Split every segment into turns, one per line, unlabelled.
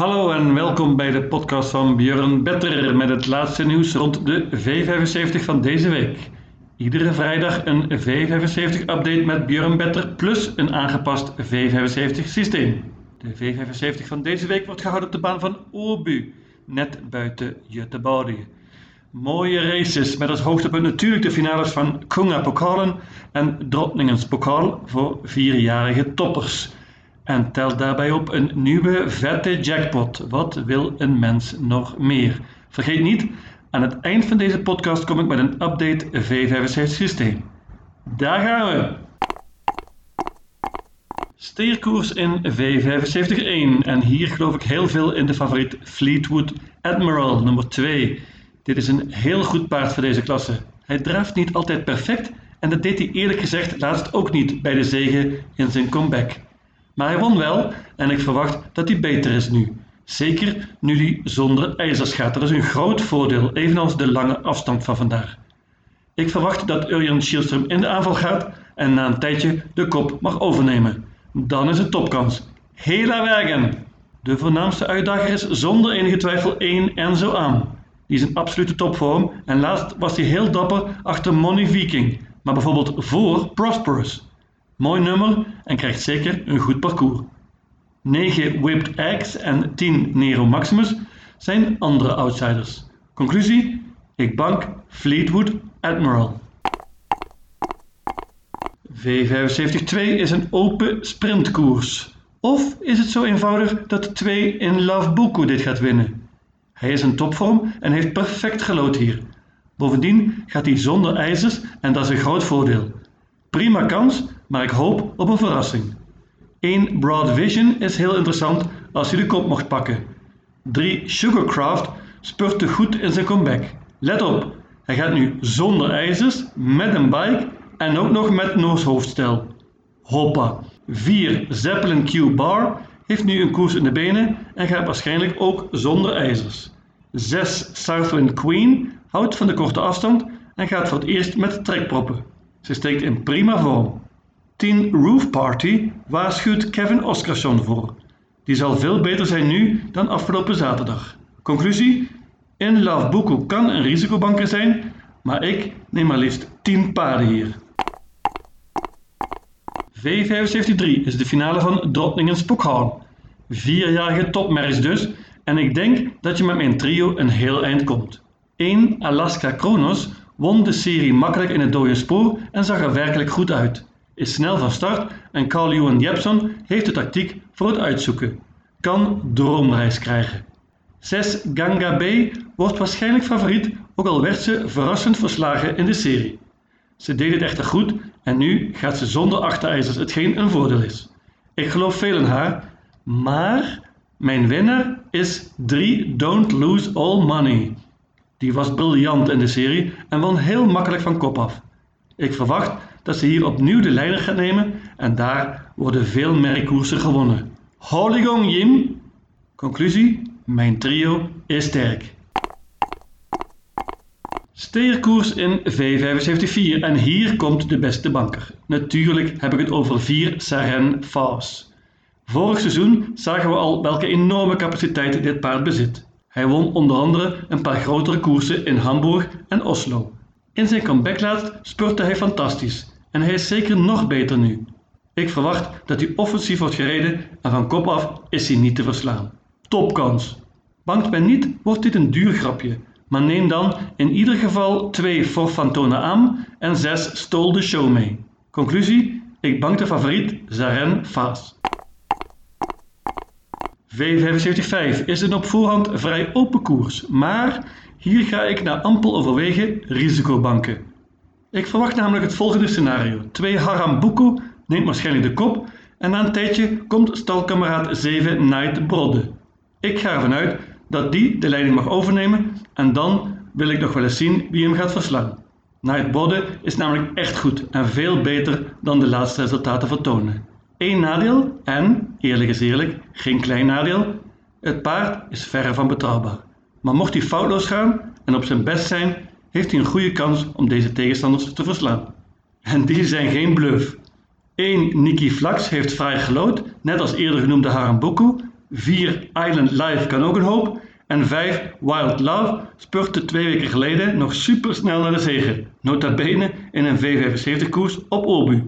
Hallo en welkom bij de podcast van Björn Better met het laatste nieuws rond de V75 van deze week. Iedere vrijdag een V75-update met Björn Better plus een aangepast V75-systeem. De V75 van deze week wordt gehouden op de baan van Åby, net buiten Göteborg. Mooie races met als hoogtepunt natuurlijk de finales van Kunga Pokalen en Drottningens Pokaal voor vierjarige toppers. En telt daarbij op een nieuwe vette jackpot. Wat wil een mens nog meer? Vergeet niet, aan het eind van deze podcast kom ik met een update V75 systeem. Daar gaan we! Steerkoers in V75-1 en hier geloof ik heel veel in de favoriet Fleetwood Admiral nummer 2. Dit is een heel goed paard voor deze klasse. Hij draaft niet altijd perfect en dat deed hij eerlijk gezegd laatst ook niet bij de zege in zijn comeback. Maar hij won wel en ik verwacht dat hij beter is nu. Zeker nu hij zonder ijzers gaat. Dat is een groot voordeel, evenals de lange afstand van vandaag. Ik verwacht dat Urjan Schielström in de aanval gaat en na een tijdje de kop mag overnemen. Dan is het topkans. Hela Wagen! De voornaamste uitdager is zonder enige twijfel één Enzo aan. Die is een absolute topvorm en laatst was hij heel dapper achter Money Viking, maar bijvoorbeeld voor Prosperous. Mooi nummer en krijgt zeker een goed parcours. 9 Whipped Eggs en 10 Nero Maximus zijn andere outsiders. Conclusie? Ik bank Fleetwood Admiral. V75-2 is een open sprintkoers. Of is het zo eenvoudig dat 2 in Love dit gaat winnen? Hij is in topvorm en heeft perfect gelood hier. Bovendien gaat hij zonder ijzers en dat is een groot voordeel. Prima kans, maar ik hoop op een verrassing. 1 Broad Vision is heel interessant als hij de kop mocht pakken. 3 Sugarcraft spurte goed in zijn comeback. Let op, hij gaat nu zonder ijzers, met een bike en ook nog met Noors Hoppa. 4 Zeppelin Q Bar heeft nu een koers in de benen en gaat waarschijnlijk ook zonder ijzers. 6 Southwind Queen houdt van de korte afstand en gaat voor het eerst met trekproppen. Ze steekt in prima vorm. 10 Roof Party waarschuwt Kevin Oskarsson voor. Die zal veel beter zijn nu dan afgelopen zaterdag. Conclusie? In Love kan een risicobanker zijn, maar ik neem maar liefst 10 paarden hier. V75-3 is de finale van Drottningens Pokaal. Vierjarige topmerks dus, en ik denk dat je met mijn trio een heel eind komt. 1 Alaska Kronos won de serie makkelijk in het dode spoor en zag er werkelijk goed uit. Is snel van start en Carl Johan Jepson heeft de tactiek voor het uitzoeken. Kan droomreis krijgen. 6 Ganga B wordt waarschijnlijk favoriet, ook al werd ze verrassend verslagen in de serie. Ze deed het echter goed en nu gaat ze zonder achterijzers, hetgeen een voordeel is. Ik geloof veel in haar, maar mijn winnaar is 3 Don't Lose All Money. Die was briljant in de serie en won heel makkelijk van kop af. Ik verwacht dat ze hier opnieuw de leider gaat nemen en daar worden veel merkkoersen gewonnen. Holigong Jim. Conclusie, mijn trio is sterk. Steerkoers in V75-4 en hier komt de beste banker. Natuurlijk heb ik het over 4 Saren Fas. Vorig seizoen zagen we al welke enorme capaciteit dit paard bezit. Hij won onder andere een paar grotere koersen in Hamburg en Oslo. In zijn comeback laatst spurte hij fantastisch en hij is zeker nog beter nu. Ik verwacht dat hij offensief wordt gereden en van kop af is hij niet te verslaan. Topkans. Bangt men niet, wordt dit een duur grapje, maar neem dan in ieder geval 2 For Fantona Am en 6 Stole the Show mee. Conclusie, ik bank de favoriet Zaren Faas. V75 is een op voorhand vrij open koers, maar hier ga ik na ampel overwegen risicobanken. Ik verwacht namelijk het volgende scenario. 2 Harambuku neemt waarschijnlijk de kop en na een tijdje komt stalkameraad 7 Night Brodde. Ik ga ervan uit dat die de leiding mag overnemen en dan wil ik nog wel eens zien wie hem gaat verslaan. Night Brodde is namelijk echt goed en veel beter dan de laatste resultaten vertonen. Eén nadeel en, eerlijk is eerlijk, geen klein nadeel, het paard is verre van betrouwbaar. Maar mocht hij foutloos gaan en op zijn best zijn, heeft hij een goede kans om deze tegenstanders te verslaan. En die zijn geen bluff. 1 Niki Flax heeft vrij gelood, net als eerder genoemde Harambuku, 4 Island Life kan ook een hoop. En 5 Wild Love spurte twee weken geleden nog supersnel naar de zege. Nota bene in een V75 koers op Obu.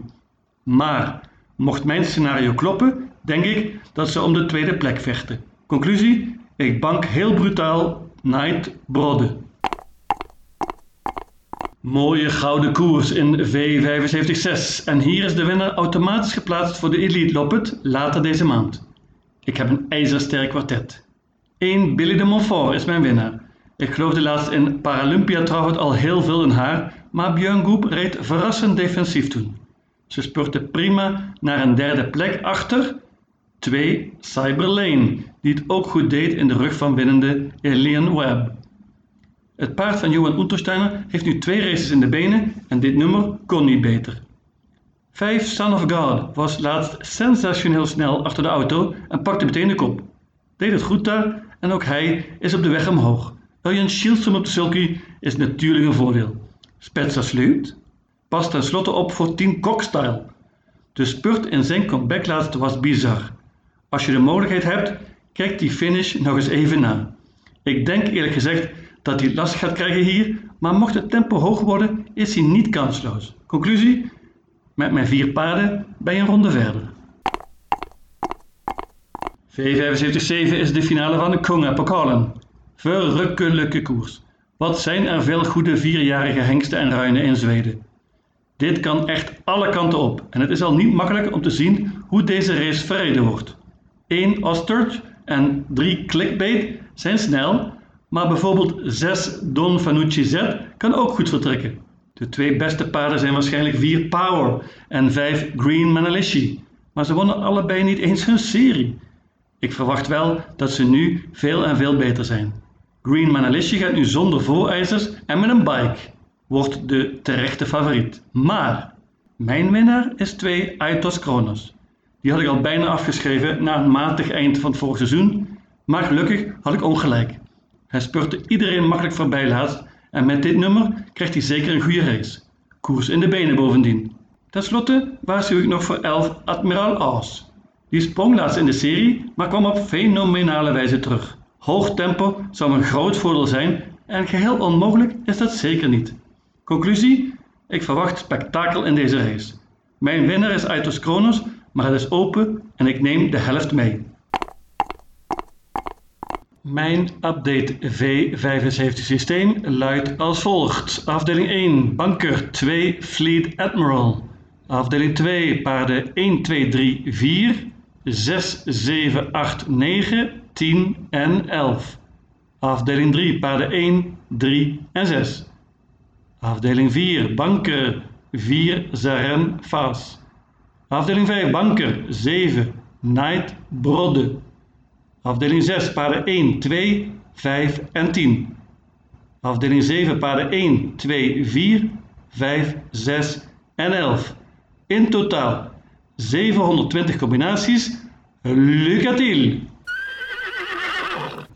Maar mocht mijn scenario kloppen, denk ik dat ze om de tweede plek vechten. Conclusie, ik bank heel brutaal Night Brodde. Mooie gouden koers in V75-6 en hier is de winnaar automatisch geplaatst voor de Elite Loppet later deze maand. Ik heb een ijzersterk kwartet. 1 Billy de Montfort is mijn winnaar. Ik geloofde laatst in Paralympia trouwens al heel veel in haar, maar Björn Goep reed verrassend defensief toen. Ze spurte prima naar een derde plek achter 2 Cyberlane, die het ook goed deed in de rug van winnende Alien Webb. Het paard van Johan Untersteiner heeft nu twee races in de benen en dit nummer kon niet beter. 5 Son of God was laatst sensationeel snel achter de auto en pakte meteen de kop. Deed het goed daar en ook hij is op de weg omhoog. Örjan Kihlström op de sulky is natuurlijk een voordeel. Spetsa Sluit past tenslotte op voor Team Cockstyle. De spurt in zijn comeback was bizar. Als je de mogelijkheid hebt, kijk die finish nog eens even na. Ik denk eerlijk gezegd dat hij last gaat krijgen hier, maar mocht het tempo hoog worden, is hij niet kansloos. Conclusie? Met mijn vier paarden je een ronde verder. V75-7 is de finale van de Konga Pokalen. Verrukkelijke koers. Wat zijn er veel goede vierjarige hengsten en ruinen in Zweden. Dit kan echt alle kanten op en het is al niet makkelijk om te zien hoe deze race verreden wordt. 1 Ostrich en 3 Clickbait zijn snel, maar bijvoorbeeld 6 Don Fanucci Z kan ook goed vertrekken. De twee beste paarden zijn waarschijnlijk 4 Power en 5 Green Manalishi, maar ze wonnen allebei niet eens hun serie. Ik verwacht wel dat ze nu veel en veel beter zijn. Green Manalishi gaat nu zonder voorijzers en met een bike, wordt de terechte favoriet. Maar mijn winnaar is 2 Aitos Kronos. Die had ik al bijna afgeschreven na een matig eind van het vorige seizoen, maar gelukkig had ik ongelijk. Hij spurte iedereen makkelijk voorbij laatst en met dit nummer krijgt hij zeker een goede race. Koers in de benen bovendien. Ten slotte waarschuw ik nog voor 11 Admiral Aus. Die sprong laatst in de serie, maar kwam op fenomenale wijze terug. Hoog tempo zou een groot voordeel zijn en geheel onmogelijk is dat zeker niet. Conclusie? Ik verwacht spektakel in deze race. Mijn winnaar is Aitos Kronos maar het is open en ik neem de helft mee. Mijn update V75 systeem luidt als volgt. Afdeling 1 Banker 2 Fleet Admiral. Afdeling 2 paarden 1, 2, 3, 4, 6, 7, 8, 9, 10 en 11. Afdeling 3 paarden 1, 3 en 6. Afdeling 4 Banker 4 Zaren Faas. Afdeling 5 Banker 7 Night Brodde. Afdeling 6 paarden 1, 2, 5 en 10. Afdeling 7 paarden 1, 2, 4, 5, 6 en 11. In totaal 720 combinaties. Lucatiel!